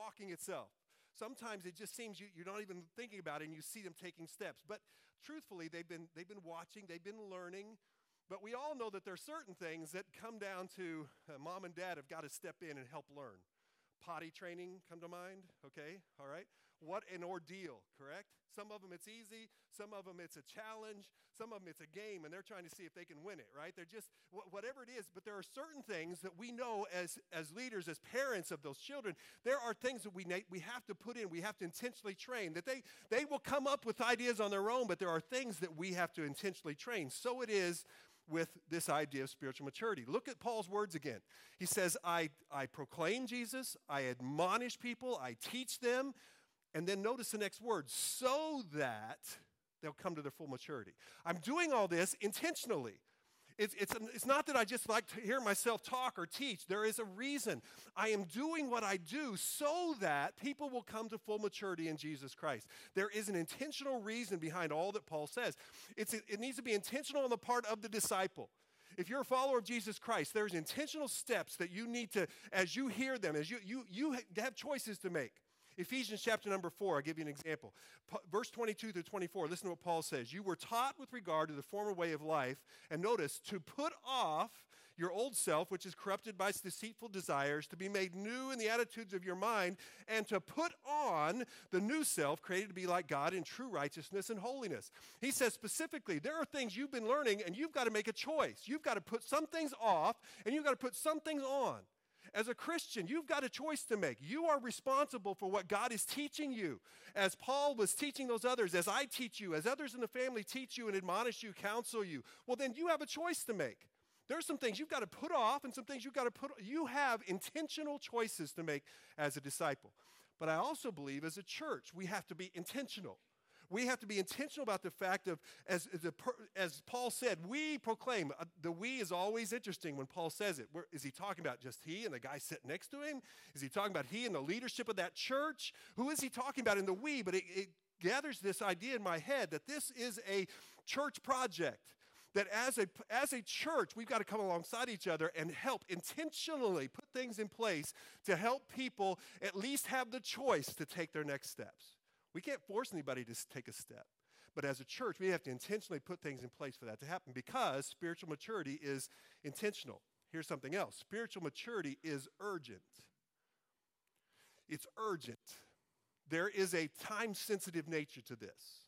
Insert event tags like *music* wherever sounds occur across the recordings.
walking itself. Sometimes it just seems you, you're not even thinking about it and you see them taking steps. But truthfully, they've been, they've been watching, they've been learning. But we all know that there are certain things that come down to uh, mom and dad have got to step in and help learn. Potty training come to mind, okay? All right? What an ordeal, correct? Some of them it's easy, some of them it's a challenge, some of them it's a game, and they're trying to see if they can win it, right? They're just, whatever it is, but there are certain things that we know as, as leaders, as parents of those children, there are things that we, we have to put in, we have to intentionally train, that they, they will come up with ideas on their own, but there are things that we have to intentionally train. So it is with this idea of spiritual maturity. Look at Paul's words again. He says, I, I proclaim Jesus, I admonish people, I teach them, and then notice the next word, so that they'll come to their full maturity. I'm doing all this intentionally. It's, it's, it's not that I just like to hear myself talk or teach. There is a reason. I am doing what I do so that people will come to full maturity in Jesus Christ. There is an intentional reason behind all that Paul says. It's, it needs to be intentional on the part of the disciple. If you're a follower of Jesus Christ, there's intentional steps that you need to, as you hear them, as you, you, you have choices to make. Ephesians chapter number 4, I'll give you an example. verse 22 through 24, listen to what Paul says. You were taught with regard to the former way of life, and notice, to put off your old self, which is corrupted by deceitful desires, to be made new in the attitudes of your mind, and to put on the new self, created to be like God in true righteousness and holiness. He says specifically, there are things you've been learning, and you've got to make a choice. You've got to put some things off, and you've got to put some things on. As a Christian, you've got a choice to make. You are responsible for what God is teaching you. As Paul was teaching those others, as I teach you, as others in the family teach you and admonish you, counsel you, well, then you have a choice to make. There's some things you've got to put off and some things you've got to put you have intentional choices to make as a disciple. But I also believe as a church, we have to be intentional we have to be intentional about the fact of, as, as, Paul said, we proclaim. Uh, the we is always interesting when Paul says it. Where, is he talking about just he and the guy sitting next to him? Is he talking about he and the leadership of that church? Who is he talking about in the we? But it, it gathers this idea in my head that this is a church project that as a, as a church, we've got to come alongside each other and help intentionally put things in place to help people at least have the choice to take their next steps. We can't force anybody to take a step. But as a church, we have to intentionally put things in place for that to happen because spiritual maturity is intentional. Here's something else spiritual maturity is urgent. It's urgent. There is a time sensitive nature to this.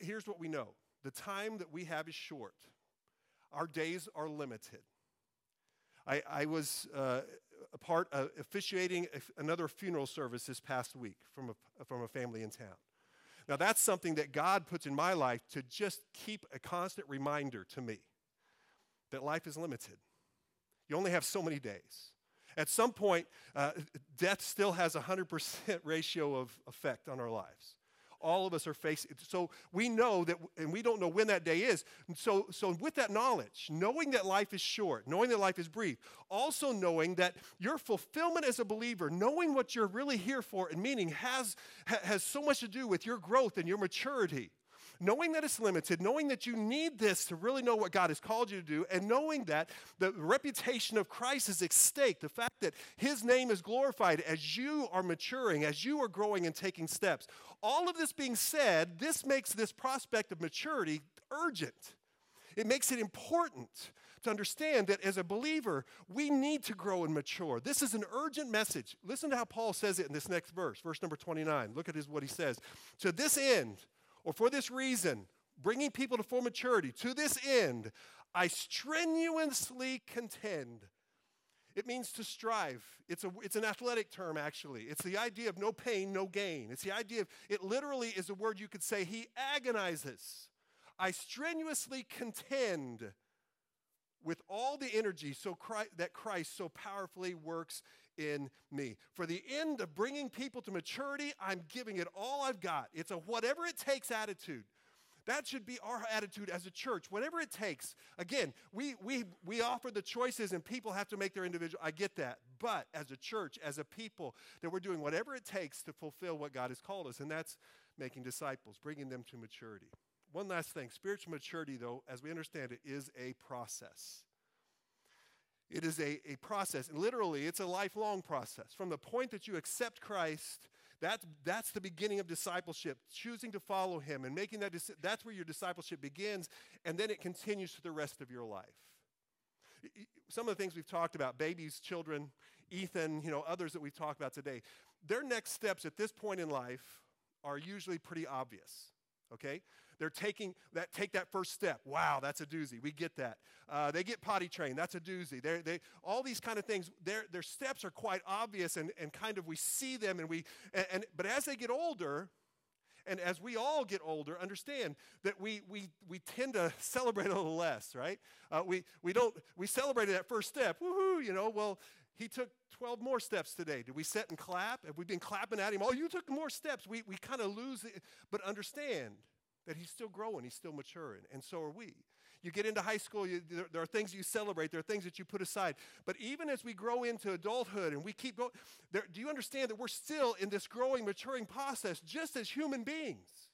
Here's what we know the time that we have is short, our days are limited. I, I was uh, a part of officiating another funeral service this past week from a, from a family in town. Now, that's something that God puts in my life to just keep a constant reminder to me that life is limited. You only have so many days. At some point, uh, death still has a 100% *laughs* ratio of effect on our lives all of us are facing. So we know that, and we don't know when that day is. So, so with that knowledge, knowing that life is short, knowing that life is brief, also knowing that your fulfillment as a believer, knowing what you're really here for and meaning, has, has so much to do with your growth and your maturity knowing that it's limited, knowing that you need this to really know what God has called you to do, and knowing that the reputation of Christ is at stake, the fact that His name is glorified as you are maturing, as you are growing and taking steps. All of this being said, this makes this prospect of maturity urgent. It makes it important to understand that as a believer, we need to grow and mature. This is an urgent message. Listen to how Paul says it in this next verse, verse number 29. Look at his, what he says. To this end, or for this reason, bringing people to full maturity, to this end, I strenuously contend. It means to strive. It's, a, it's an athletic term, actually. It's the idea of no pain, no gain. It's the idea of, it literally is a word you could say, he agonizes. I strenuously contend with all the energy so Christ, that Christ so powerfully works in me. For the end of bringing people to maturity, I'm giving it all I've got. It's a whatever it takes attitude. That should be our attitude as a church, whatever it takes. Again, we, we, we offer the choices and people have to make their individual. I get that. But as a church, as a people, that we're doing whatever it takes to fulfill what God has called us, and that's making disciples, bringing them to maturity. One last thing spiritual maturity, though, as we understand it, is a process. It is a, a process. Literally, it's a lifelong process. From the point that you accept Christ, that's, that's the beginning of discipleship, choosing to follow him and making that, that's where your discipleship begins, and then it continues for the rest of your life. Some of the things we've talked about, babies, children, Ethan, you know, others that we've talked about today, their next steps at this point in life are usually pretty obvious, okay? They're taking that, take that first step. Wow, that's a doozy. We get that. Uh, they get potty trained. That's a doozy. They're, they, all these kind of things, their, their steps are quite obvious and, and kind of we see them and we, and, and but as they get older, and as we all get older, understand that we, we, we tend to *laughs* celebrate a little less, right? Uh, we, we don't, we celebrated that first step. Woohoo, you know, well, he took 12 more steps today. Did we sit and clap? Have we been clapping at him? Oh, you took more steps. We, we kind of lose it. But understand that he's still growing, he's still maturing, and so are we. You get into high school, you, there, there, are things you celebrate, there are things that you put aside. But even as we grow into adulthood and we keep going, there, do you understand that we're still in this growing, maturing process just as human beings?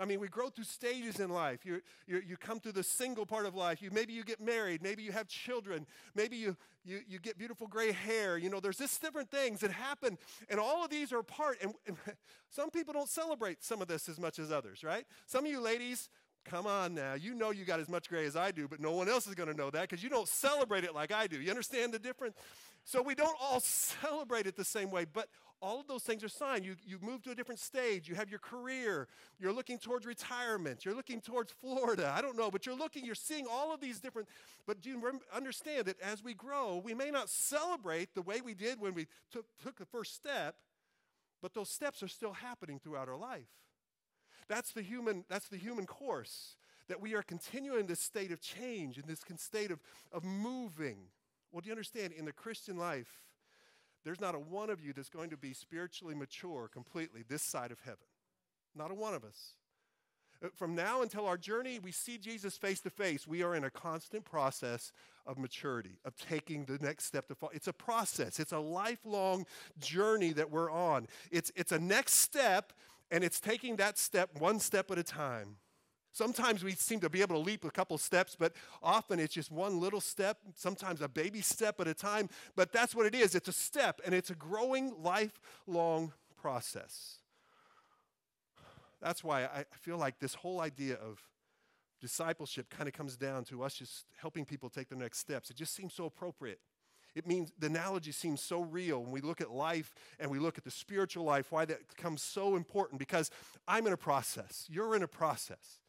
I mean, we grow through stages in life. You, you, you come through the single part of life. You, maybe you get married. Maybe you have children. Maybe you, you, you get beautiful gray hair. You know, there's just different things that happen. And all of these are part. And, and *laughs* some people don't celebrate some of this as much as others, right? Some of you ladies, Come on now. You know you got as much gray as I do, but no one else is going to know that because you don't celebrate it like I do. You understand the difference? So we don't all *laughs* celebrate it the same way, but all of those things are signs. You, you move to a different stage. You have your career. You're looking towards retirement. You're looking towards Florida. I don't know, but you're looking, you're seeing all of these different. But do you understand that as we grow, we may not celebrate the way we did when we took, took the first step, but those steps are still happening throughout our life. That's the human, that's the human course, that we are continuing this state of change, in this state of, of moving. Well, do you understand? In the Christian life, there's not a one of you that's going to be spiritually mature completely this side of heaven. Not a one of us. Uh, from now until our journey, we see Jesus face to face. We are in a constant process of maturity, of taking the next step to fall. It's a process, it's a lifelong journey that we're on. It's, it's a next step and it's taking that step one step at a time. Sometimes we seem to be able to leap a couple steps, but often it's just one little step, sometimes a baby step at a time. But that's what it is it's a step, and it's a growing, lifelong process. That's why I feel like this whole idea of discipleship kind of comes down to us just helping people take the next steps. It just seems so appropriate. It means the analogy seems so real when we look at life and we look at the spiritual life, why that becomes so important because I'm in a process. You're in a process.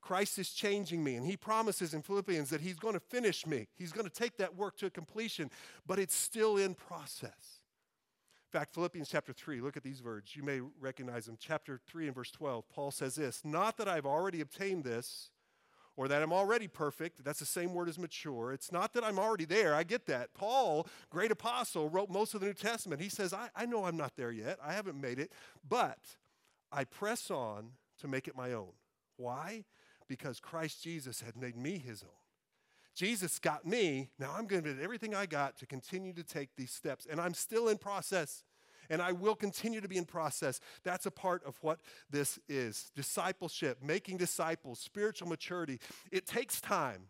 Christ is changing me, and He promises in Philippians that He's going to finish me. He's going to take that work to completion, but it's still in process. In fact, Philippians chapter 3, look at these words. You may recognize them. Chapter 3 and verse 12, Paul says this Not that I've already obtained this or that I'm already perfect. That's the same word as mature. It's not that I'm already there. I get that. Paul, great apostle, wrote most of the New Testament. He says, I, I know I'm not there yet. I haven't made it, but I press on to make it my own. Why? Because Christ Jesus had made me his own. Jesus got me. Now I'm going to do everything I got to continue to take these steps. And I'm still in process and I will continue to be in process. That's a part of what this is discipleship, making disciples, spiritual maturity. It takes time.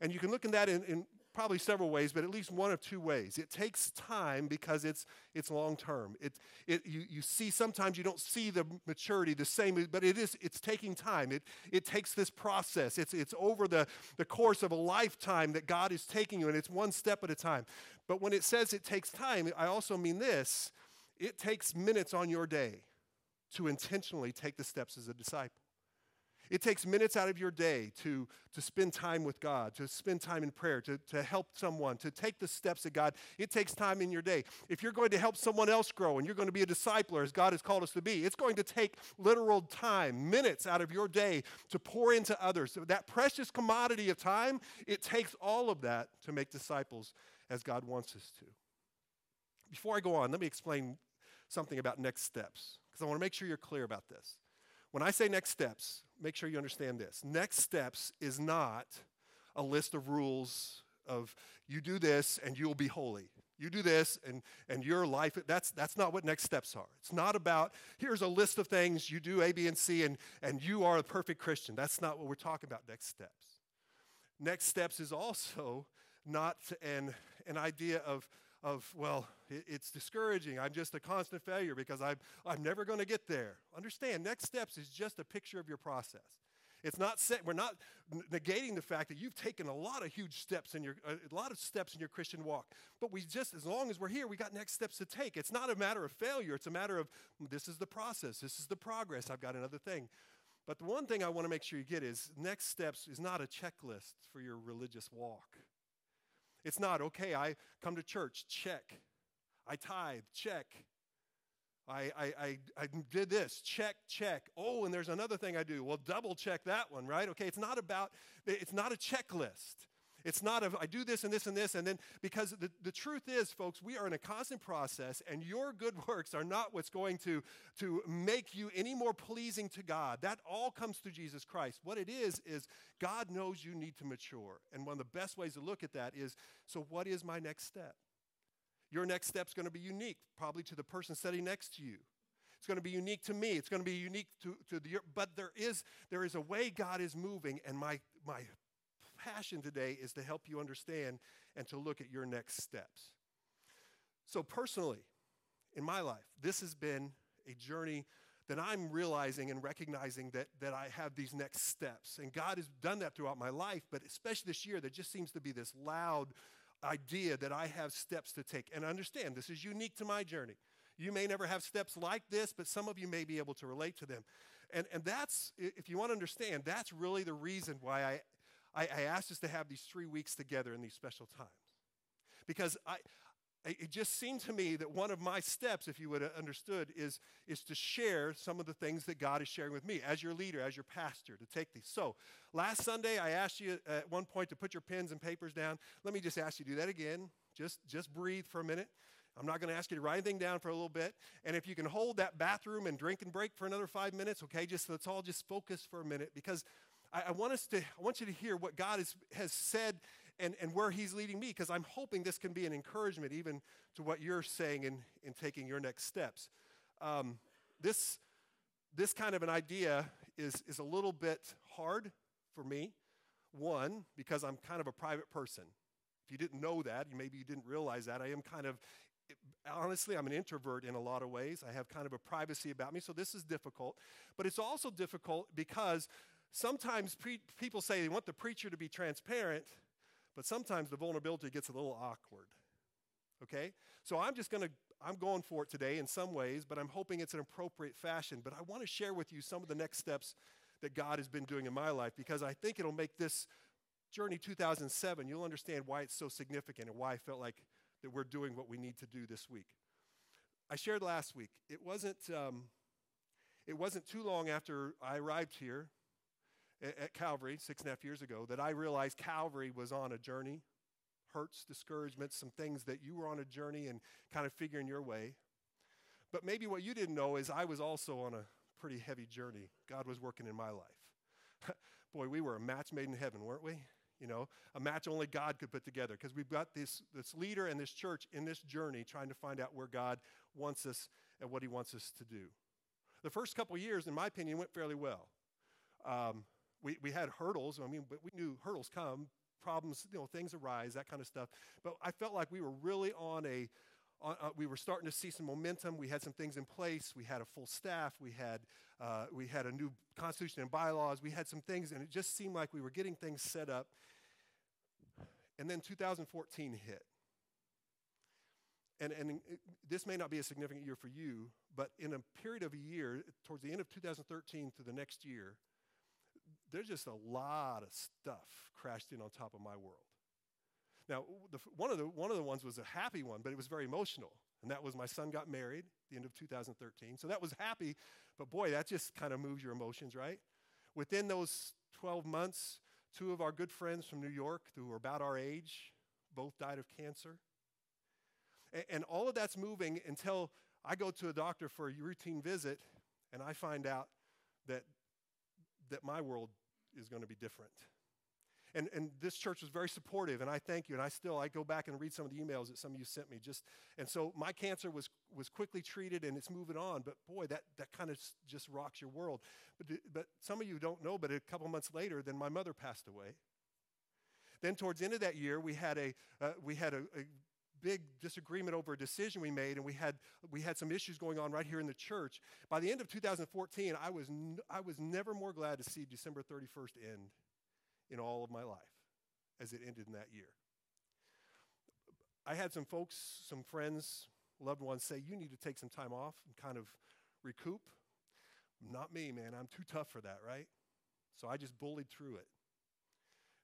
And you can look at that in, in probably several ways, but at least one of two ways. It takes time because it's, it's long term. It, it, you, you see, sometimes you don't see the maturity the same, but it is, it's taking time. It, it takes this process. It's, it's over the, the course of a lifetime that God is taking you, and it's one step at a time. But when it says it takes time, I also mean this it takes minutes on your day to intentionally take the steps as a disciple. It takes minutes out of your day to, to spend time with God, to spend time in prayer, to, to help someone, to take the steps of God. It takes time in your day. If you're going to help someone else grow and you're going to be a discipler as God has called us to be, it's going to take literal time, minutes out of your day to pour into others. That precious commodity of time, it takes all of that to make disciples as God wants us to. Before I go on, let me explain something about next steps because I want to make sure you're clear about this. When I say next steps, make sure you understand this. Next steps is not a list of rules of you do this and you'll be holy. You do this and, and your life, that's, that's not what next steps are. It's not about, here's a list of things, you do A, B, and C, and, and you are a perfect Christian. That's not what we're talking about next steps. Next steps is also not an, an idea of, of well, it's discouraging. I'm just a constant failure because I'm, I'm never going to get there. Understand, next steps is just a picture of your process. It's not set, we're not negating the fact that you've taken a lot of huge steps in your, uh, a lot of steps in your Christian walk. But we just, as long as we're here, we got next steps to take. It's not a matter of failure. It's a matter of this is the process. This is the progress. I've got another thing. But the one thing I want to make sure you get is next steps is not a checklist for your religious walk. It's not, okay, I come to church, check. I tithe, check. I, I, I, I, did this, check, check. Oh, and there's another thing I do. Well, double check that one, right? Okay, it's not about, it's not a checklist. It's not of I do this and this and this, and then because the, the truth is, folks, we are in a constant process, and your good *laughs* works are not what's going to, to make you any more pleasing to God. That all comes through Jesus Christ. What it is, is God knows you need to mature. And one of the best ways to look at that is so, what is my next step? Your next step is going to be unique, probably to the person sitting next to you. It's going to be unique to me. It's going to be unique to, to the, but there is, there is a way God is moving, and my, my passion today is to help you understand and to look at your next steps. So, personally, in my life, this has been a journey that I'm realizing and recognizing that, that I have these next steps. And God has done that throughout my life, but especially this year, there just seems to be this loud idea that I have steps to take. And understand, this is unique to my journey. You may never have steps like this, but some of you may be able to relate to them. And, and that's, if you want to understand, that's really the reason why I, I, I asked us to have these three weeks together in these special times. Because I, it just seemed to me that one of my steps, if you would have understood, is, is to share some of the things that God is sharing with me as your leader, as your pastor, to take these. So, last Sunday, I asked you at one point to put your pens and papers down. Let me just ask you to do that again. Just, just breathe for a minute. I'm not going to ask you to write anything down for a little bit. And if you can hold that bathroom and drink and break for another five minutes, okay, just let's all just focus for a minute because I, I want us to, I want you to hear what God is, has said and, and where He's leading me, because I'm hoping this can be an encouragement even to what you're saying in, in taking your next steps. Um, this, this kind of an idea is, is a little bit hard for me. One, because I'm kind of a private person. If you didn't know that, maybe you didn't realize that, I am kind of, honestly, I'm an introvert in a lot of ways. I have kind of a privacy about me, so this is difficult. But it's also difficult because sometimes pre- people say they want the preacher to be transparent, but sometimes the vulnerability gets a little awkward. Okay? So I'm just going to I'm going for it today in some ways, but I'm hoping it's an appropriate fashion. But I want to share with you some of the next steps that God has been doing in my life because I think it'll make this journey 2007, you'll understand why it's so significant and why I felt like that we're doing what we need to do this week. I shared last week. It wasn't um, it wasn't too long after I arrived here at Calvary six and a half years ago that I realized Calvary was on a journey hurts, discouragements, some things that you were on a journey and kind of figuring your way. But maybe what you didn't know is I was also on a pretty heavy journey. God was working in my life. *laughs* Boy, we were a match made in heaven, weren't we? You know, a match only God could put together because we've got this, this leader and this church in this journey trying to find out where God wants us and what he wants us to do. The first couple years, in my opinion, went fairly well. Um, we, we had hurdles. I mean, but we knew hurdles come, problems, you know, things arise, that kind of stuff. But I felt like we were really on a, on, uh, we were starting to see some momentum. We had some things in place. We had a full staff. We had, uh, we had a new constitution and bylaws. We had some things, and it just seemed like we were getting things set up. And then 2014 hit. And, and it, this may not be a significant year for you, but in a period of a year, towards the end of 2013 to the next year, there's just a lot of stuff crashed in on top of my world. Now, the, one, of the, one of the ones was a happy one, but it was very emotional. And that was my son got married at the end of 2013. So that was happy, but boy, that just kind of moves your emotions, right? Within those 12 months, two of our good friends from New York who were about our age both died of cancer. And, and all of that's moving until I go to a doctor for a routine visit and I find out that that my world is going to be different. And, and this church was very supportive, and I thank you. And I still, I go back and read some of the emails that some of you sent me. Just and so my cancer was was quickly treated, and it's moving on. But boy, that that kind of just rocks your world. But but some of you don't know, but a couple months later, then my mother passed away. Then, towards the end of that year, we had a, uh, we had a, a big disagreement over a decision we made, and we had, we had some issues going on right here in the church. By the end of 2014, I was, n- I was never more glad to see December 31st end in all of my life as it ended in that year. I had some folks, some friends, loved ones say, You need to take some time off and kind of recoup. Not me, man. I'm too tough for that, right? So I just bullied through it.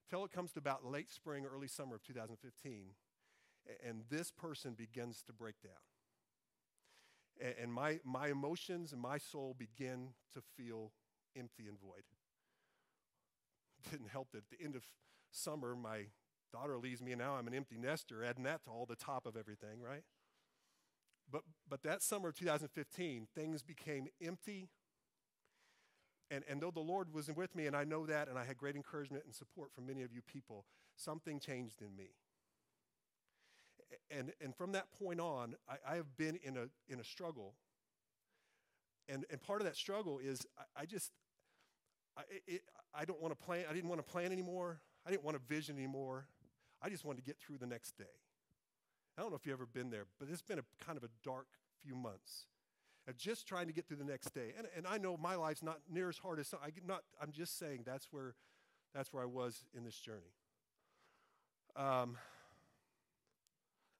Till it comes to about late spring, early summer of 2015, and this person begins to break down. And my, my emotions and my soul begin to feel empty and void. *laughs* Didn't help that at the end of summer, my daughter leaves me, and now I'm an empty nester, adding that to all the top of everything, right? But, but that summer of 2015, things became empty. And, and though the Lord was with me, and I know that, and I had great encouragement and support from many of you people, something changed in me. And, and from that point on, I, I have been in a, in a struggle. And, and part of that struggle is I, I just, I, it, I don't want to plan, I didn't want to plan anymore. I didn't want a vision anymore. I just wanted to get through the next day. I don't know if you've ever been there, but it's been a kind of a dark few months of just trying to get through the next day. And, and I know my life's not near as hard as some, I not, I'm just saying that's where, that's where I was in this journey. Um,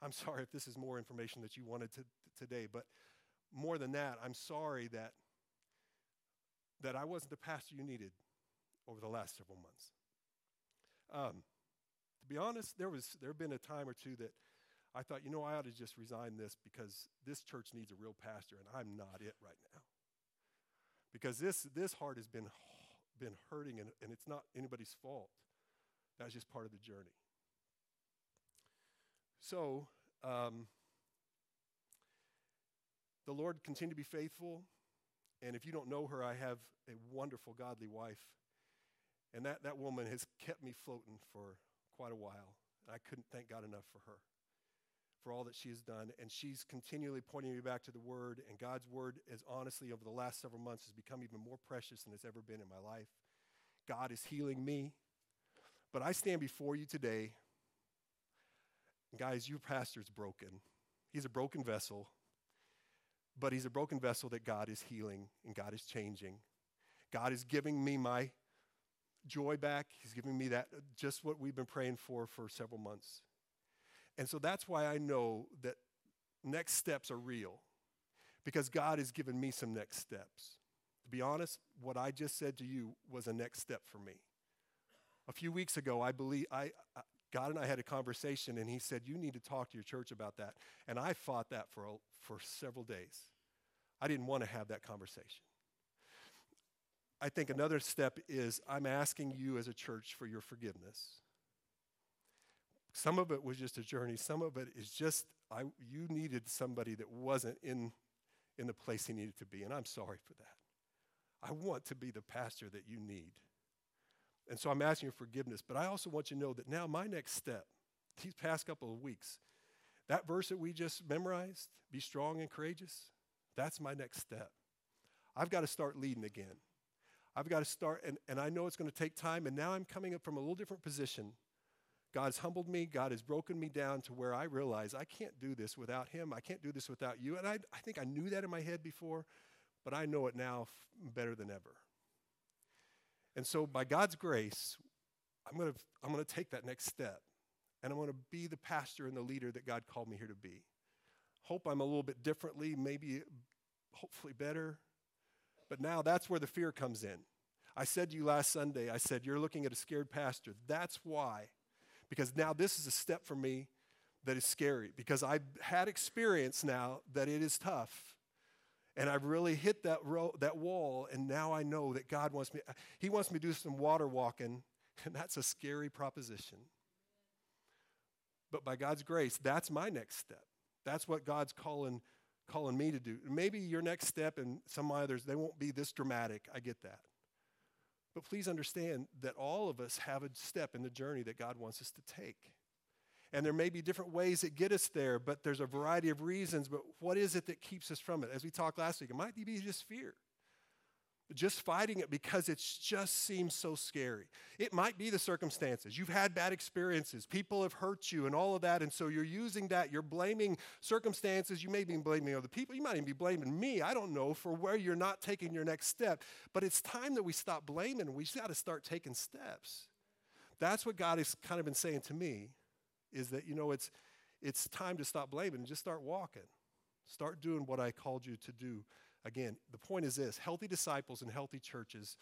I'm sorry if this is more information that you wanted to, today, but more than that, I'm sorry that, that I wasn't the pastor you needed over the last several months. Um, to be honest, there was there have been a time or two that I thought, you know, I ought to just resign this because this church needs a real pastor, and I'm not it right now. Because this, this heart has been, been hurting, and, and it's not anybody's fault. That's just part of the journey. So, um, the Lord continue to be faithful. And if you don't know her, I have a wonderful, godly wife. And that, that woman has kept me floating for quite a while. And I couldn't thank God enough for her for all that she has done. And she's continually pointing me back to the Word. And God's Word is honestly, over the last several months, has become even more precious than it's ever been in my life. God is healing me. But I stand before you today. Guys, your pastor's broken. He's a broken vessel, but he's a broken vessel that God is healing and God is changing. God is giving me my joy back. He's giving me that, just what we've been praying for for several months. And so that's why I know that next steps are real because God has given me some next steps. To be honest, what I just said to you was a next step for me. A few weeks ago, I believe I, God and I had a conversation, and He said, "You need to talk to your church about that." And I fought that for for several days. I didn't want to have that conversation. I think another step is I'm asking you as a church for your forgiveness. Some of it was just a journey. Some of it is just I, you needed somebody that wasn't in, in the place he needed to be, and I'm sorry for that. I want to be the pastor that you need. And so I'm asking for forgiveness, but I also want you to know that now my next step, these past couple of weeks, that verse that we just memorized, be strong and courageous, that's my next step. I've got to start leading again. I've got to start, and, and I know it's going to take time, and now I'm coming up from a little different position God has humbled me. God has broken me down to where I realize I can't do this without Him. I can't do this without you. And I, I think I knew that in my head before, but I know it now f- better than ever. And so, by God's grace, I'm going to I'm going to take that next step. And I'm going to be the pastor and the leader that God called me here to be. Hope I'm a little bit differently, maybe hopefully better. But now that's where the fear comes in. I said to you last Sunday, I said, You're looking at a scared pastor. That's why because now this is a step for me that is scary because I've had experience now that it is tough. And I've really hit that, that wall, and now I know that God wants me, He wants me to do some water walking, *laughs* and that's a scary proposition. But by God's grace, that's my next step. That's what God's calling, calling me to do. Maybe your next step and some others, they won't be this dramatic. I get that. But please understand that all of us have a step in the journey that God wants us to take. And there may be different ways that get us there, but there's a variety of reasons. But what is it that keeps us from it? As we talked last week, it might be just fear. just fighting it because it just seems so scary. It might be the circumstances. You've had bad experiences, people have hurt you, and all of that. And so you're using that. You're blaming circumstances. You may be blaming other people. You might even be blaming me. I don't know for where you're not taking your next step. But it's time that we stop blaming. We got to start taking steps. That's what God has kind of been saying to me is that, you know, it's, it's time to stop blaming and just start walking. Start doing what I called you to do Again, the point is this healthy disciples and healthy churches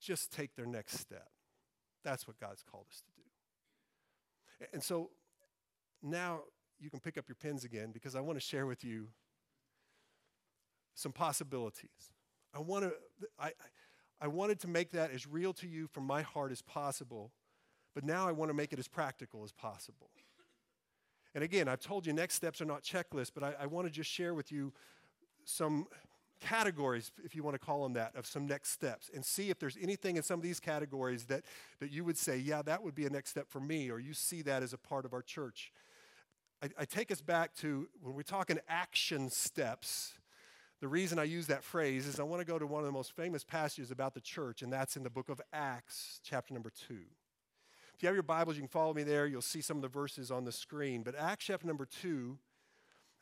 just take their next step. That's what God's called us to do. And so now you can pick up your pens again because I want to share with you some possibilities. I want to I, I wanted to make that as real to you from my heart as possible, but now I want to make it as practical as possible. And again, I've told you next steps are not checklists, but I, I want to just share with you some categories, if you want to call them that, of some next steps and see if there's anything in some of these categories that, that you would say, yeah, that would be a next step for me, or you see that as a part of our church. I, I take us back to when we're talking action steps. The reason I use that phrase is I want to go to one of the most famous passages about the church, and that's in the book of Acts, chapter number two. If you have your Bibles, you can follow me there. You'll see some of the verses on the screen. But Acts chapter number two,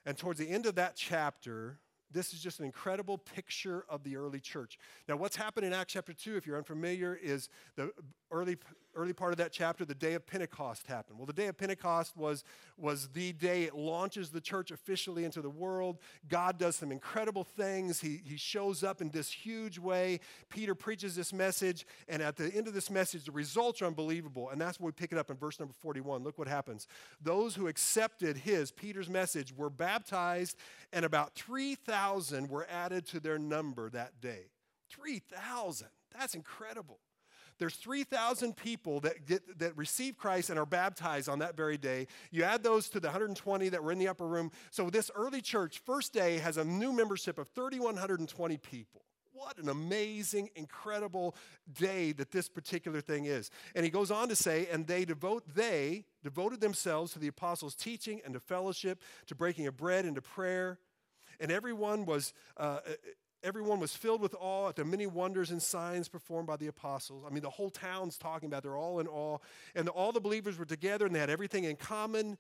and towards the end of that chapter, this is just an incredible picture of the early church. Now, what's happened in Acts chapter 2, if you're unfamiliar, is the early, early part of that chapter, the day of Pentecost happened. Well, the day of Pentecost was, was the day it launches the church officially into the world. God does some incredible things. He, he shows up in this huge way. Peter preaches this message, and at the end of this message, the results are unbelievable. And that's what we pick it up in verse number 41. Look what happens. Those who accepted his, Peter's message, were baptized, and about 3,000 were added to their number that day. 3,000. That's incredible. There's 3,000 people that, get, that receive Christ and are baptized on that very day. You add those to the 120 that were in the upper room. So this early church, first day, has a new membership of 3,120 people. What an amazing, incredible day that this particular thing is. And he goes on to say, and they devote, they devoted themselves to the apostles' teaching and to fellowship, to breaking of bread and to prayer. And everyone was, uh, everyone was filled with awe at the many wonders and signs performed by the apostles. I mean, the whole town's talking about, they're all in awe. And all the believers were together and they had everything in common.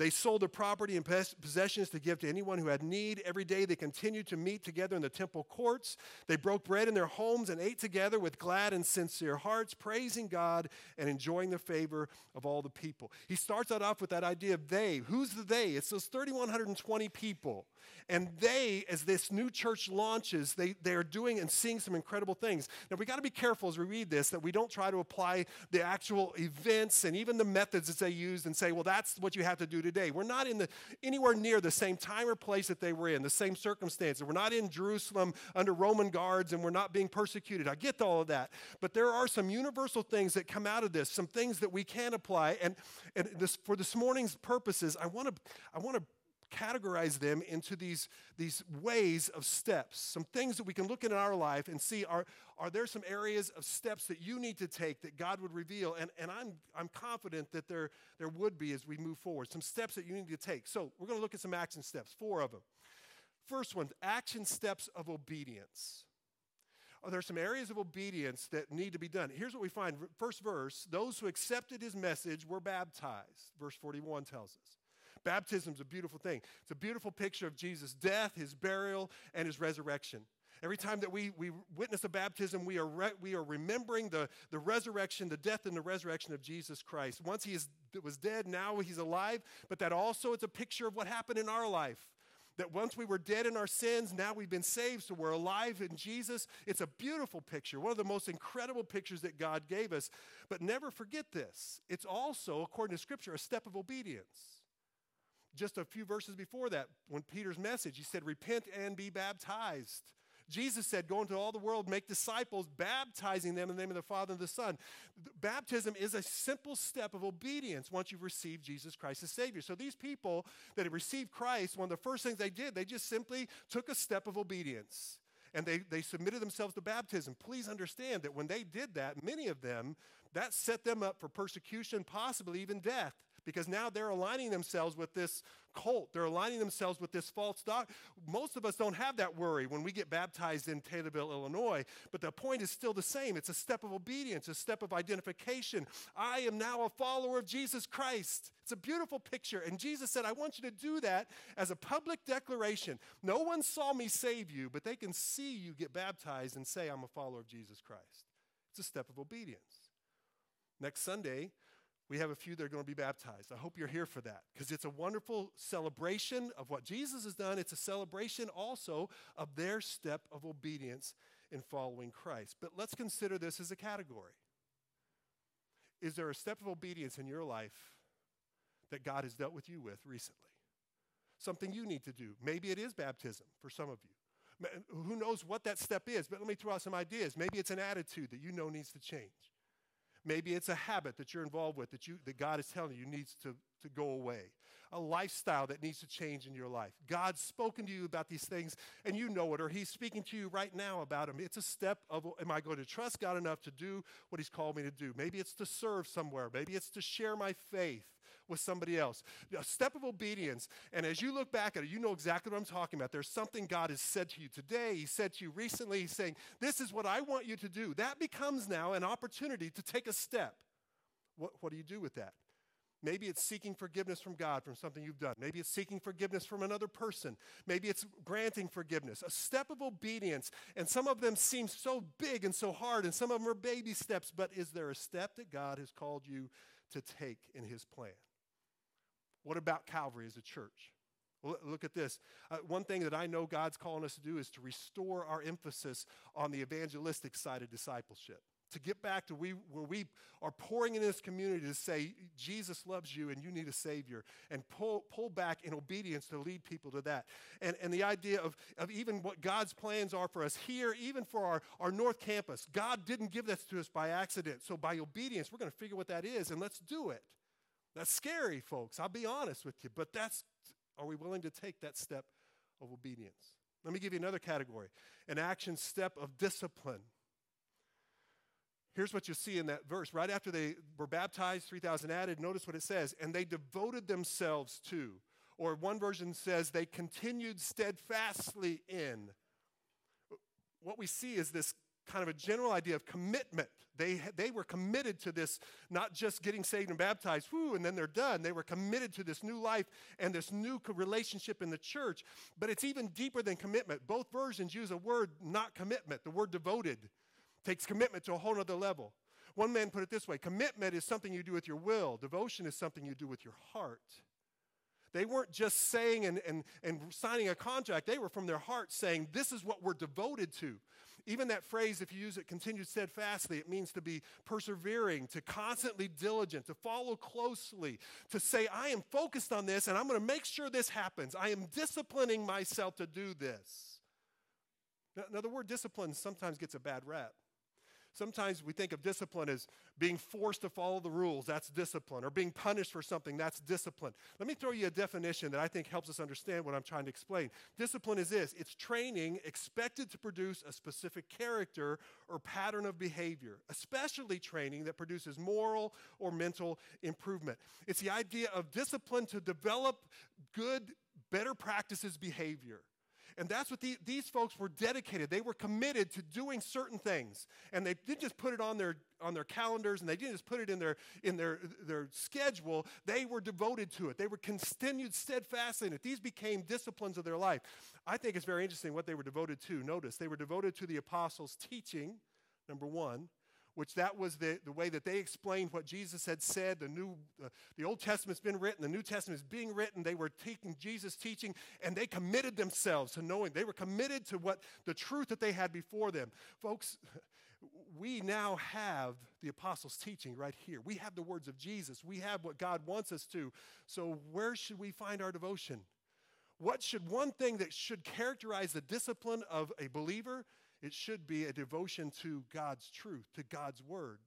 They sold their property and possessions to give to anyone who had need. Every day they continued to meet together in the temple courts. They broke bread in their homes and ate together with glad and sincere hearts, praising God and enjoying the favor of all the people. He starts out off with that idea of they. Who's the they? It's those 3,120 people. And they, as this new church launches, they, they are doing and seeing some incredible things. Now, we got to be careful as we read this that we don't try to apply the actual events and even the methods that they used and say, well, that's what you have to do today. We're not in the, anywhere near the same time or place that they were in, the same circumstances. We're not in Jerusalem under Roman guards and we're not being persecuted. I get all of that. But there are some universal things that come out of this, some things that we can apply. And, and this, for this morning's purposes, I want to I want to categorize them into these, these ways of steps, some things that we can look at in our life and see are, are there some areas of steps that you need to take that God would reveal? And, and I'm, I'm confident that there, there would be as we move forward, some steps that you need to take. So we're going to look at some action steps, four of them. First one, action steps of obedience. Are there some areas of obedience that need to be done? Here's what we find. First verse those who accepted his message were baptized. Verse 41 tells us. Baptism is a beautiful thing. It's a beautiful picture of Jesus' death, his burial, and his resurrection. Every time that we, we witness a baptism, we are, re, we are remembering the, the resurrection, the death and the resurrection of Jesus Christ. Once he is, was dead, now he's alive, but that also is a picture of what happened in our life. That once we were dead in our sins, now we've been saved, so we're alive in Jesus. It's a beautiful picture, one of the most incredible pictures that God gave us. But never forget this it's also, according to Scripture, a step of obedience just a few verses before that, when Peter's message, he said, Repent and be baptized. Jesus said, Go into all the world, make disciples, baptizing them in the name of the Father and the Son. Baptism is a simple step of obedience once you've received Jesus Christ as Savior. So these people that have received Christ, one of the first things they did, they just simply took a step of obedience and they, they submitted themselves to baptism. Please understand that when they did that, many of them, that set them up for persecution, possibly even death because now they're aligning themselves with this cult. They're aligning themselves with this false doctrine. Most of us don't have that worry when we get baptized in Taylorville, Illinois, but the point is still the same. It's a step of obedience, a step of identification. I am now a follower of Jesus Christ. It's a beautiful picture. And Jesus said, I want you to do that as a public declaration. No one saw me save you, but they can see you get baptized and say, I'm a follower of Jesus Christ. It's a step of obedience. Next Sunday, we have a few that are going to be baptized. I hope you're here for that because it's a wonderful celebration of what Jesus has done. It's a celebration also of their step of obedience in following Christ. But let's consider this as a category. Is there a step of obedience in your life that God has dealt with you with recently? Something you need to do. Maybe it is baptism for some of you. Who knows what that step is? But let me throw out some ideas. Maybe it's an attitude that you know needs to change. Maybe it's a habit that you're involved with that, you, that God is telling you needs to, to go away. A lifestyle that needs to change in your life. God's spoken to you about these things and you know it, or He's speaking to you right now about them. It's a step of, am I going to trust God enough to do what He's called me to do? Maybe it's to serve somewhere. Maybe it's to share my faith with somebody else. A step of obedience. And as you look back at it, you know exactly what I'm talking about. There's something God has said to you today, He said to you recently, He's saying, This is what I want you to do. That becomes now an opportunity to take a step. What, what do you do with that? Maybe it's seeking forgiveness from God from something you've done. Maybe it's seeking forgiveness from another person. Maybe it's granting forgiveness. A step of obedience. And some of them seem so big and so hard, and some of them are baby steps. But is there a step that God has called you to take in His plan? What about Calvary as a church? Look at this. Uh, one thing that I know God's calling us to do is to restore our emphasis on the evangelistic side of discipleship. To get back to we, where we are pouring in this community to say, Jesus loves you and you need a Savior, and pull, pull back in obedience to lead people to that. And, and the idea of, of even what God's plans are for us here, even for our, our North Campus. God didn't give this to us by accident. So by obedience, we're going to figure what that is and let's do it. That's scary, folks. I'll be honest with you. But that's, are we willing to take that step of obedience? Let me give you another category an action step of discipline. Here's what you see in that verse. Right after they were baptized, 3,000 added, notice what it says. And they devoted themselves to, or one version says, they continued steadfastly in. What we see is this kind of a general idea of commitment. They, they were committed to this, not just getting saved and baptized, whoo, and then they're done. They were committed to this new life and this new relationship in the church. But it's even deeper than commitment. Both versions use a word, not commitment. The word devoted takes commitment to a whole other level. One man put it this way commitment is something you do with your will, devotion is something you do with your heart. They weren't just saying and, and, and signing a contract, they were from their heart saying, This is what we're devoted to. Even that phrase, if you use it continued steadfastly, it means to be persevering, to constantly diligent, to follow closely, to say, I am focused on this and I'm going to make sure this happens. I am disciplining myself to do this. Now, the word discipline sometimes gets a bad rap. Sometimes we think of discipline as being forced to follow the rules, that's discipline, or being punished for something, that's discipline. Let me throw you a definition that I think helps us understand what I'm trying to explain. Discipline is this it's training expected to produce a specific character or pattern of behavior, especially training that produces moral or mental improvement. It's the idea of discipline to develop good, better practices behavior. And that's what the, these folks were dedicated. They were committed to doing certain things. And they didn't just put it on their, on their calendars and they didn't just put it in, their, in their, their schedule. They were devoted to it. They were continued steadfastly in it. These became disciplines of their life. I think it's very interesting what they were devoted to. Notice, they were devoted to the apostles' teaching, number one which that was the, the way that they explained what Jesus had said. The, new, uh, the Old Testament's been written, the New Testament is being written. They were taking Jesus' teaching and they committed themselves to knowing. They were committed to what the truth that they had before them. Folks, *laughs* we now have the apostles' teaching right here. We have the words of Jesus. We have what God wants us to. So, where should we find our devotion? What should one thing that should characterize the discipline of a believer it should be a devotion to God's truth, to God's word.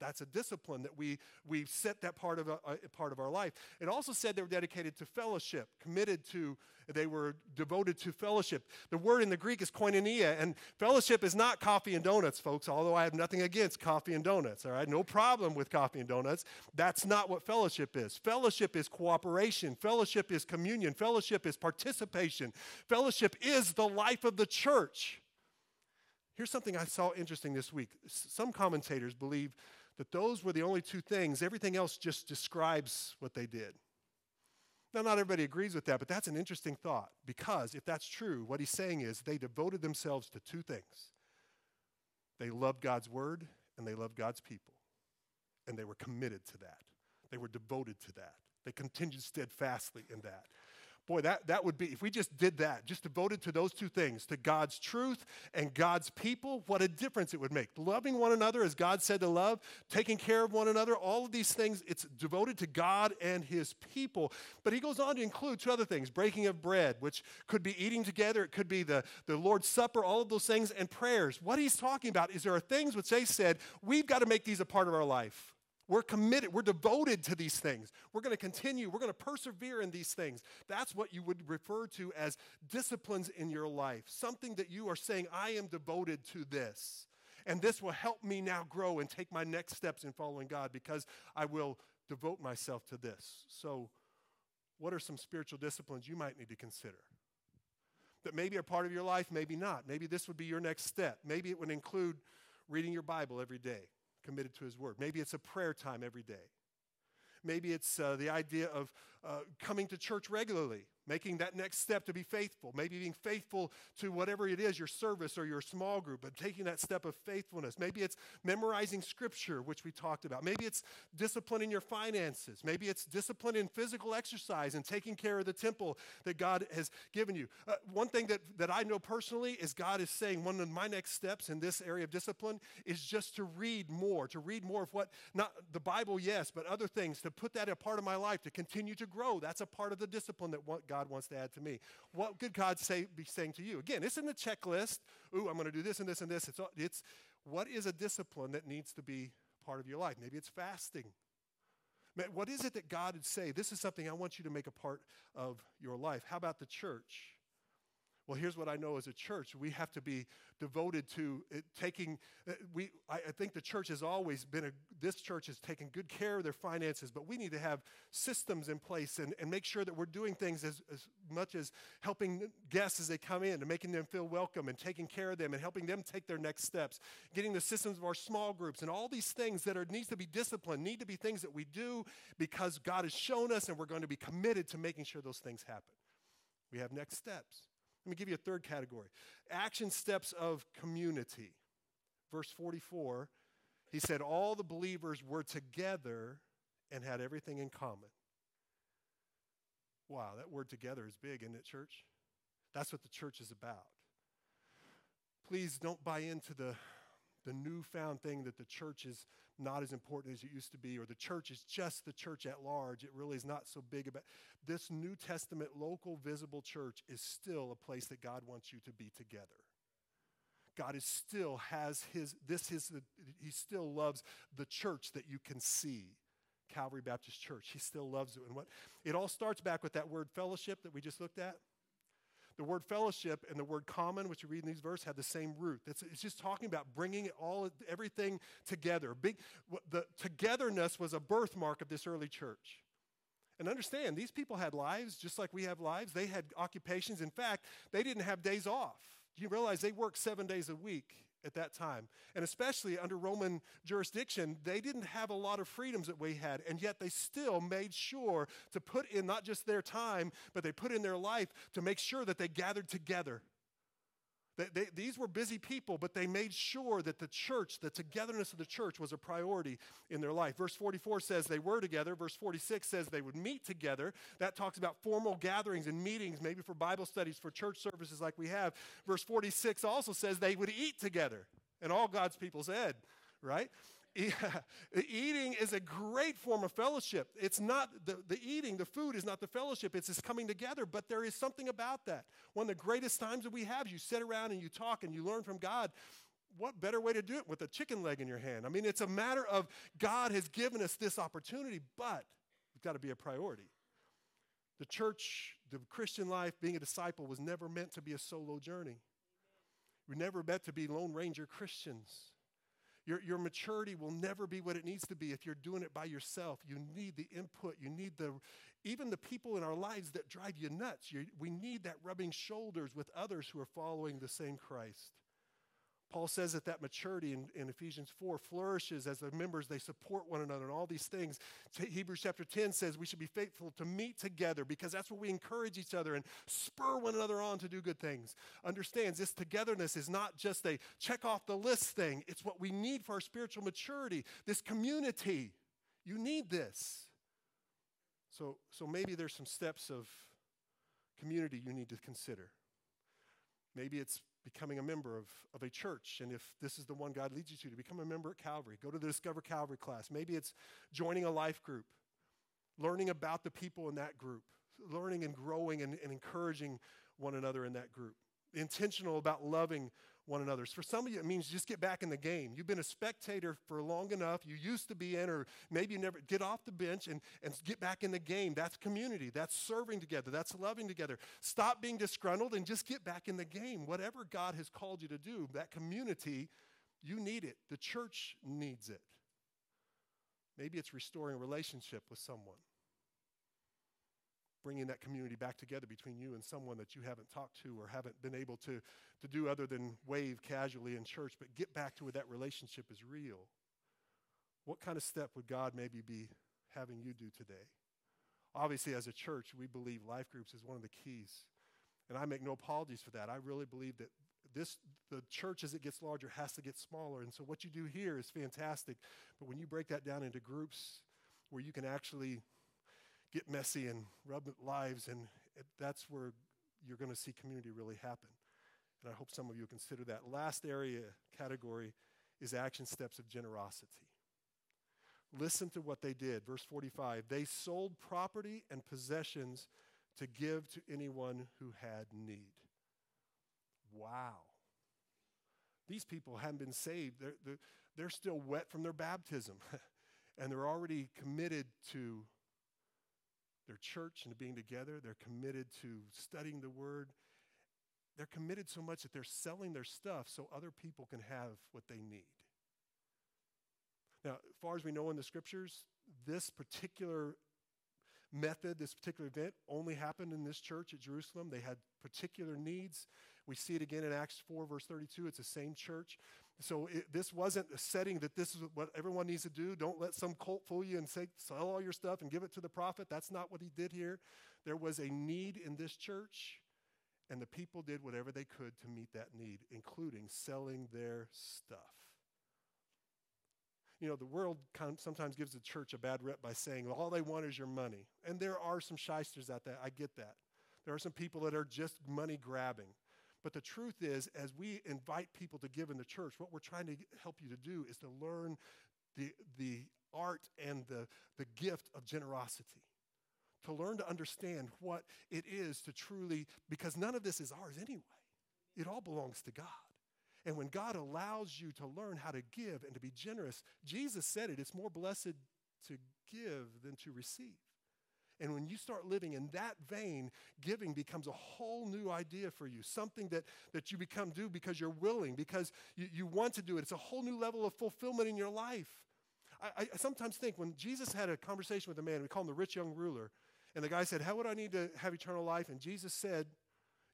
That's a discipline that we, we set that part of, a, a part of our life. It also said they were dedicated to fellowship, committed to, they were devoted to fellowship. The word in the Greek is koinonia, and fellowship is not coffee and donuts, folks, although I have nothing against coffee and donuts, all right? No problem with coffee and donuts. That's not what fellowship is. Fellowship is cooperation, fellowship is communion, fellowship is participation, fellowship is the life of the church. Here's something I saw interesting this week. Some commentators believe that those were the only two things. Everything else just describes what they did. Now, not everybody agrees with that, but that's an interesting thought because if that's true, what he's saying is they devoted themselves to two things they loved God's word and they loved God's people. And they were committed to that, they were devoted to that, they continued steadfastly in that. Boy, that, that would be, if we just did that, just devoted to those two things, to God's truth and God's people, what a difference it would make. Loving one another as God said to love, taking care of one another, all of these things, it's devoted to God and his people. But he goes on to include two other things breaking of bread, which could be eating together, it could be the, the Lord's Supper, all of those things, and prayers. What he's talking about is there are things which they said, we've got to make these a part of our life. We're committed, we're devoted to these things. We're going to continue, we're going to persevere in these things. That's what you would refer to as disciplines in your life. Something that you are saying, I am devoted to this. And this will help me now grow and take my next steps in following God because I will devote myself to this. So, what are some spiritual disciplines you might need to consider? That maybe are part of your life, maybe not. Maybe this would be your next step. Maybe it would include reading your Bible every day committed to His Word. Maybe it's a prayer time every day. Maybe it's uh, the idea of uh, coming to church regularly making that next step to be faithful, maybe being faithful to whatever it is, your service or your small group, but taking that step of faithfulness. Maybe it's memorizing scripture, which we talked about. Maybe it's discipline in your finances. Maybe it's discipline in physical exercise and taking care of the temple that God has given you. Uh, one thing that, that I know personally is God is saying one of my next steps in this area of discipline is just to read more, to read more of what, not the Bible, yes, but other things, to put that a part of my life, to continue to grow. That's a part of the discipline that God wants to add to me. What could God say, be saying to you? Again, it's in the checklist. Ooh, I'm going to do this and this and this. It's, it's what is a discipline that needs to be part of your life? Maybe it's fasting. What is it that God would say? This is something I want you to make a part of your life. How about the church? Well, here's what I know as a church. We have to be devoted to taking, uh, we, I, I, think the church has always been, a, this church has taken good care of their finances, but we need to have systems in place and, and make sure that we're doing things as, as much as helping guests as they come in and making them feel welcome and taking care of them and helping them take their next steps, getting the systems of our small groups and all these things that are, needs to be disciplined, need to be things that we do because God has shown us and we're going to be committed to making sure those things happen. We have next steps. Let me give you a third category action steps of community. Verse 44, he said, All the believers were together and had everything in common. Wow, that word together is big, isn't it, church? That's what the church is about. Please don't buy into the, the newfound thing that the church is not as important as it used to be, or the church is just the church at large. It really is not so big about this New Testament local visible church is still a place that God wants you to be together. God is still has his this is he still loves the church that you can see. Calvary Baptist Church. He still loves it. And what it all starts back with that word fellowship that we just looked at. The word fellowship and the word common, which you read in these verses, have the same root. It's, it's just talking about bringing all everything together. Big, the togetherness was a birthmark of this early church. And understand, these people had lives just like we have lives. They had occupations. In fact, they didn't have days off. Do you realize they worked seven days a week? At that time. And especially under Roman jurisdiction, they didn't have a lot of freedoms that we had. And yet they still made sure to put in not just their time, but they put in their life to make sure that they gathered together. They, they, these were busy people, but they made sure that the church, the togetherness of the church, was a priority in their life. Verse 44 says they were together. Verse 46 says they would meet together. That talks about formal gatherings and meetings, maybe for Bible studies, for church services like we have. Verse 46 also says they would eat together. And all God's people said, right? *laughs* eating is a great form of fellowship. It's not the, the eating, the food is not the fellowship, it's this coming together, but there is something about that. One of the greatest times that we have, is you sit around and you talk and you learn from God. what better way to do it with a chicken leg in your hand? I mean, it's a matter of God has given us this opportunity, but it's got to be a priority. The church, the Christian life, being a disciple was never meant to be a solo journey. We're never meant to be Lone Ranger Christians. Your, your maturity will never be what it needs to be if you're doing it by yourself. You need the input. You need the, even the people in our lives that drive you nuts. You, we need that rubbing shoulders with others who are following the same Christ. Paul says that that maturity in, in, Ephesians 4 flourishes as the members, they support one another and all these things. Hebrews chapter 10 says we should be faithful to meet together because that's where we encourage each other and spur one another on to do good things. Understands this togetherness is not just a check off the list thing, it's what we need for our spiritual maturity, this community. You need this. So, so maybe there's some steps of community you need to consider. Maybe it's becoming a member of, of a church. And if this is the one God leads you to, to become a member at Calvary, go to the Discover Calvary class. Maybe it's joining a life group, learning about the people in that group, learning and growing and, and encouraging one another in that group. Intentional about loving one another. For some of you, it means just get back in the game. You've been a spectator for long enough. You used to be in, or maybe you never get off the bench and, and get back in the game. That's community. That's serving together. That's loving together. Stop being disgruntled and just get back in the game. Whatever God has called you to do, that community, you need it. The church needs it. Maybe it's restoring a relationship with someone bringing that community back together between you and someone that you haven't talked to or haven't been able to, to do other than wave casually in church, but get back to where that relationship is real. What kind of step would God maybe be having you do today? Obviously, as a church, we believe life groups is one of the keys. And I make no apologies for that. I really believe that this the church as it gets larger has to get smaller. And so what you do here is fantastic. But when you break that down into groups where you can actually get messy and rub lives, and it, that's where you're going to see community really happen. And I hope some of you consider that. Last area category is action steps of generosity. Listen to what they did. Verse 45 they sold property and possessions to give to anyone who had need. Wow. These people haven't been saved. They're, they're, they're still wet from their baptism, *laughs* and they're already committed to their church and being together. They're committed to studying the word. They're committed so much that they're selling their stuff so other people can have what they need. Now, as far as we know in the scriptures, this particular method, this particular event, only happened in this church at Jerusalem. They had particular needs. We see it again in Acts 4, verse 32. It's the same church. So it, this wasn't a setting that this is what everyone needs to do. Don't let some cult fool you and say, sell all your stuff and give it to the prophet. That's not what he did here. There was a need in this church, and the people did whatever they could to meet that need, including selling their stuff. You know, the world sometimes gives the church a bad rep by saying, well, all they want is your money. And there are some shysters out there. I get that. There are some people that are just money grabbing. But the truth is, as we invite people to give in the church, what we're trying to help you to do is to learn the, the art and the, the gift of generosity. To learn to understand what it is to truly, because none of this is ours anyway. It all belongs to God. And when God allows you to learn how to give and to be generous, Jesus said it, it's more blessed to give than to receive. And when you start living in that vein, giving becomes a whole new idea for you, something that, that you become do because you're willing, because you, you want to do it. It's a whole new level of fulfillment in your life. I, I sometimes think when Jesus had a conversation with a man, we call him the rich young ruler, and the guy said, How would I need to have eternal life? And Jesus said,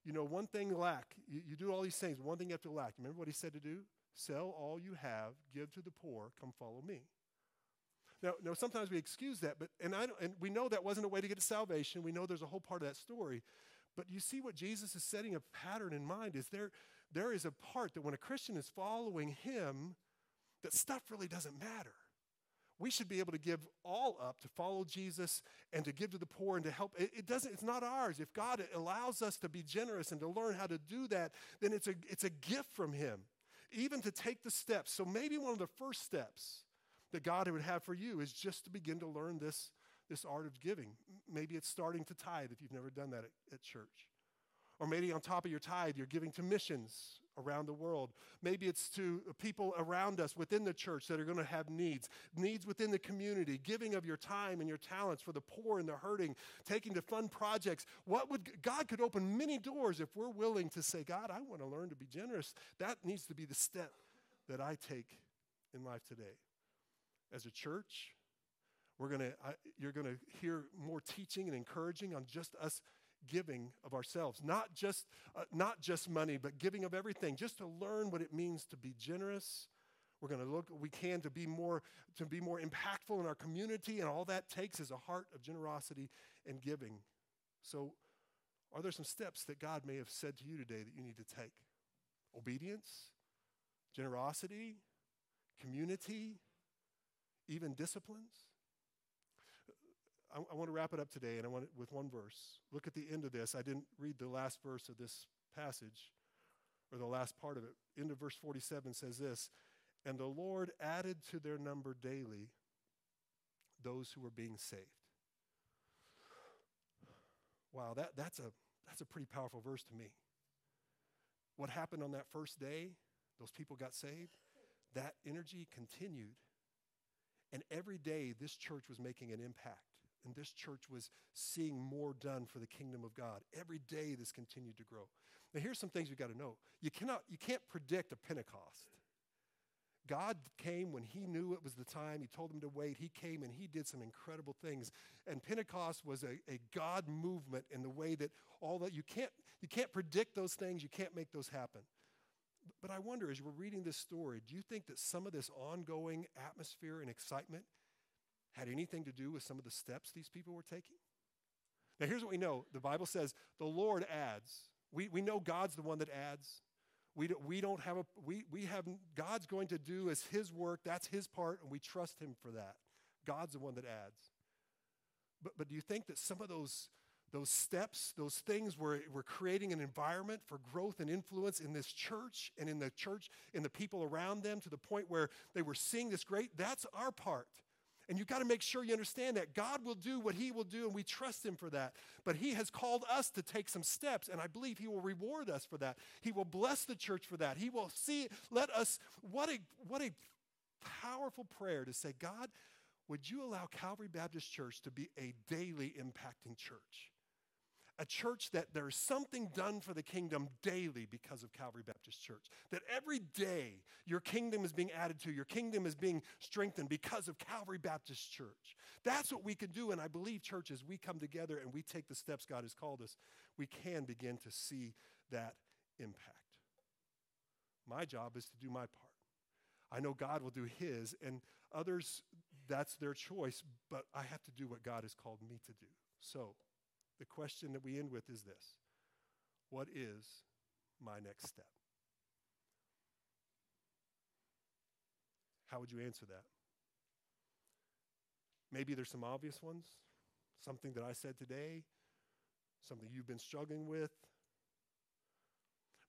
You know, one thing lack. You, you do all these things, one thing you have to lack. Remember what he said to do? Sell all you have, give to the poor, come follow me. Now, now sometimes we excuse that, but and I and we know that wasn't a way to get to salvation. We know there's a whole part of that story. But you see what Jesus is setting a pattern in mind is there there is a part that when a Christian is following him, that stuff really doesn't matter. We should be able to give all up to follow Jesus and to give to the poor and to help. It, it doesn't, it's not ours. If God allows us to be generous and to learn how to do that, then it's a, it's a gift from Him, even to take the steps. So maybe one of the first steps that God would have for you is just to begin to learn this, this art of giving. Maybe it's starting to tithe if you've never done that at, at church. Or maybe on top of your tithe, you're giving to missions around the world. Maybe it's to people around us within the church that are going to have needs, needs within the community, giving of your time and your talents for the poor and the hurting, taking to fund projects. What would God could open many doors if we're willing to say, God, I want to learn to be generous. That needs to be the step that I take in life today. As a church, we're going to you're going to hear more teaching and encouraging on just us giving of ourselves. Not just uh, not just money but giving of everything just to learn what it means to be generous. We're going to look we can to be more to be more impactful in our community and all that takes is a heart of generosity and giving. So are there some steps that god may have said to you today that you need to take? Obedience generosity community even disciplines I, I want to wrap it up today, and I want it with one verse. Look at the end of this. I didn't read the last verse of this passage, or the last part of it. End of verse 47 says this And the Lord added to their number daily those who were being saved. Wow, that, that's, a, that's a pretty powerful verse to me. What happened on that first day, those people got saved, that energy continued. And every day, this church was making an impact and this church was seeing more done for the kingdom of God. Every day this continued to grow. Now here's some things you've got to know. You cannot you can't predict a Pentecost. God came when he knew it was the time. He told them to wait. He came and he did some incredible things. And Pentecost was a, a God movement in the way that all that you can't you can't predict those things, you can't make those happen. But I wonder, as we're reading this story, do you think that some of this ongoing atmosphere and excitement had anything to do with some of the steps these people were taking? Now, here's what we know the Bible says the Lord adds. We, we know God's the one that adds. We, do, we don't have a, we, we have, God's going to do as His work, that's His part, and we trust Him for that. God's the one that adds. But, but do you think that some of those, those steps, those things were, were creating an environment for growth and influence in this church and in the church, and the people around them to the point where they were seeing this great? That's our part. And you've got to make sure you understand that God will do what He will do, and we trust Him for that. But He has called us to take some steps, and I believe He will reward us for that. He will bless the church for that. He will see, let us, what a, what a powerful prayer to say, God, would you allow Calvary Baptist Church to be a daily impacting church? A church that there's something done for the kingdom daily because of Calvary Baptist Church. That every day your kingdom is being added to, your kingdom is being strengthened because of Calvary Baptist Church. That's what we can do. And I believe, church, as we come together and we take the steps God has called us, we can begin to see that impact. My job is to do my part. I know God will do his, and others, that's their choice, but I have to do what God has called me to do. So, the question that we end with is this What is my next step? How would you answer that? Maybe there's some obvious ones, something that I said today, something you've been struggling with.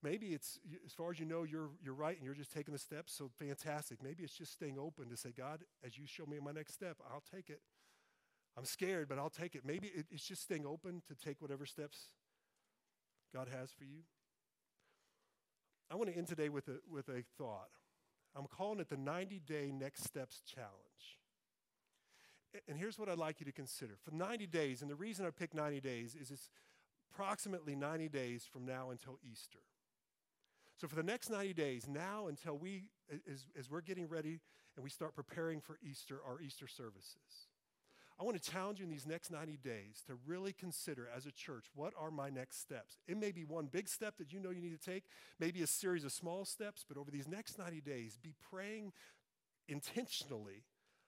Maybe it's, as far as you know, you're, you're right and you're just taking the steps, so fantastic. Maybe it's just staying open to say, God, as you show me my next step, I'll take it. I'm scared, but I'll take it. Maybe it's just staying open to take whatever steps God has for you. I want to end today with a, with a thought. I'm calling it the 90 day next steps challenge. And here's what I'd like you to consider. For 90 days, and the reason I picked 90 days is it's approximately 90 days from now until Easter. So for the next 90 days, now until we, as, as we're getting ready and we start preparing for Easter, our Easter services, I want to challenge you in these next 90 days to really consider as a church what are my next steps. It may be one big step that you know you need to take, maybe a series of small steps, but over these next 90 days, be praying intentionally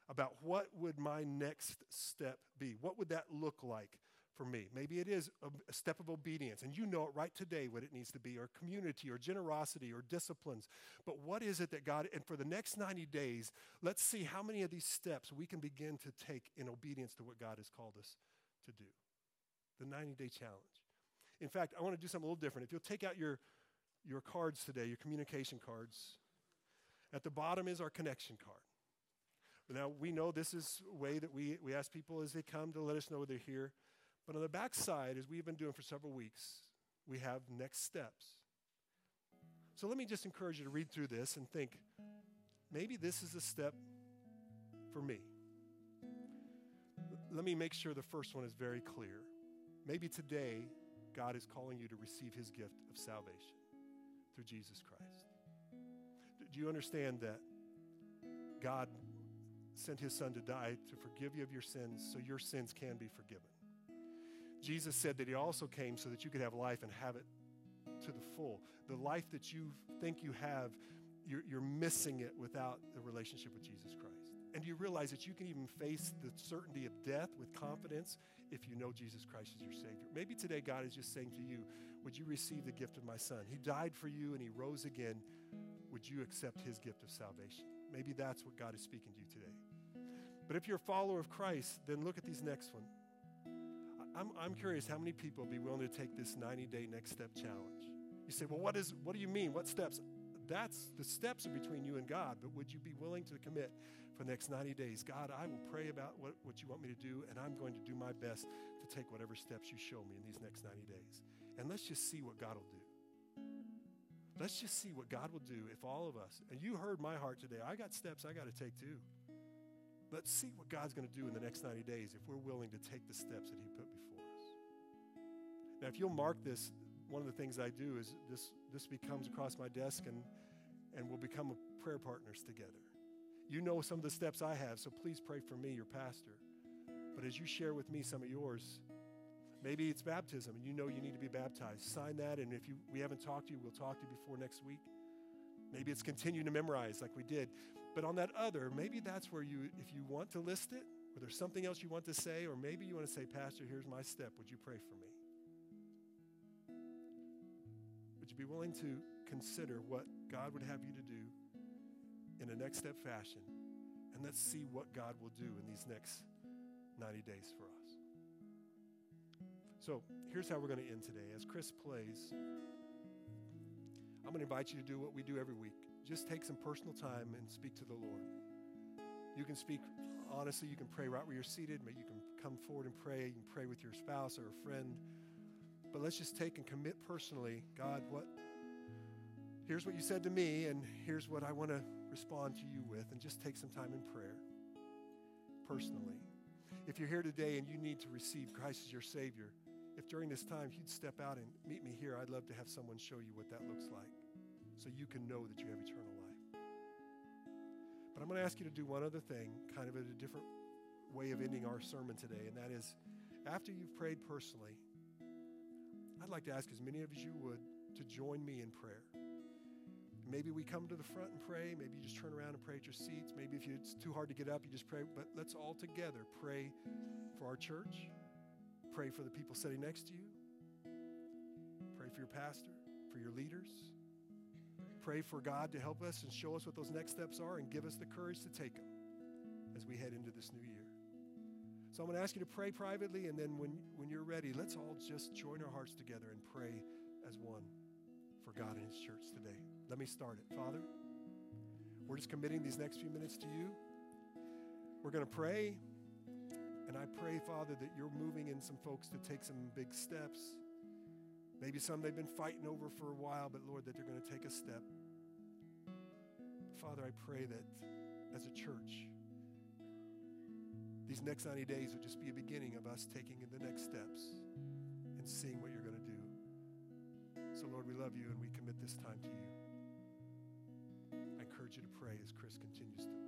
about what would my next step be? What would that look like? For me. Maybe it is a, step of obedience, and you know it right today what it needs to be, or community, or generosity, or disciplines. But what is it that God, and for the next 90 days, let's see how many of these steps we can begin to take in obedience to what God has called us to do. The 90 day challenge. In fact, I want to do something a little different. If you'll take out your, your cards today, your communication cards, at the bottom is our connection card. Now, we know this is a way that we, we ask people as they come to let us know they're here. But on the backside, as we've been doing for several weeks, we have next steps. So let me just encourage you to read through this and think maybe this is a step for me. Let me make sure the first one is very clear. Maybe today, God is calling you to receive his gift of salvation through Jesus Christ. Do you understand that God sent his son to die to forgive you of your sins so your sins can be forgiven? Jesus said that he also came so that you could have life and have it to the full. The life that you think you have, you're, you're missing it without the relationship with Jesus Christ. And do you realize that you can even face the certainty of death with confidence if you know Jesus Christ is your Savior. Maybe today God is just saying to you, Would you receive the gift of my Son? He died for you and He rose again. Would you accept His gift of salvation? Maybe that's what God is speaking to you today. But if you're a follower of Christ, then look at these next one. I'm, I'm curious how many people be willing to take this 90 day next step challenge. You say, well, what, is, what do you mean? What steps? That's the steps are between you and God, but would you be willing to commit for the next 90 days? God, I will pray about what, what you want me to do, and I'm going to do my best to take whatever steps you show me in these next 90 days. And let's just see what God will do. Let's just see what God will do if all of us, and you heard my heart today, I got steps I got to take too. Let's see what God's going to do in the next 90 days if we're willing to take the steps that He put. Now, if you'll mark this, one of the things I do is this, this becomes across my desk and, and we'll become prayer partners together. You know some of the steps I have, so please pray for me, your pastor. But as you share with me some of yours, maybe it's baptism and you know you need to be baptized. Sign that, and if you, we haven't talked to you, we'll talk to you before next week. Maybe it's continue to memorize like we did. But on that other, maybe that's where you, if you want to list it, or there's something else you want to say, or maybe you want to say, Pastor, here's my step. Would you pray for me? Be willing to consider what God would have you to do in a next step fashion? And let's see what God will do in these next 90 days for us. So here's how we're going to end today. As Chris plays, I'm going to invite you to do what we do every week just take some personal time and speak to the Lord. You can speak honestly, you can pray right where you're seated, but you can come forward and pray. You can pray with your spouse or a friend. But let's just take and commit personally, God, what here's what you said to me, and here's what I want to respond to you with, and just take some time in prayer personally. If you're here today and you need to receive Christ as your Savior, if during this time you'd step out and meet me here, I'd love to have someone show you what that looks like so you can know that you have eternal life. But I'm going to ask you to do one other thing, kind of a different way of ending our sermon today, and that is after you've prayed personally, I'd like to ask as many of you would to join me in prayer. Maybe we come to the front and pray. Maybe you just turn around and pray at your seats. Maybe if it's too hard to get up, you just pray. But let's all together pray for our church. Pray for the people sitting next to you. Pray for your pastor, for your leaders pray for God to help us and show us what those next steps are and give us the courage to take them as we head into this new year. So I'm going to ask you to pray privately, and then when, when you're ready, let's all just join our hearts together and pray as one for God and His church today. Let me start it. Father, we're just committing these next few minutes to you. We're going to pray, and I pray, Father, that you're moving in some folks to take some big steps. Maybe some they've been fighting over for a while, but Lord, that they're going to take a step Father, I pray that as a church, these next 90 days would just be a beginning of us taking the next steps and seeing what you're going to do. So, Lord, we love you and we commit this time to you. I encourage you to pray as Chris continues to.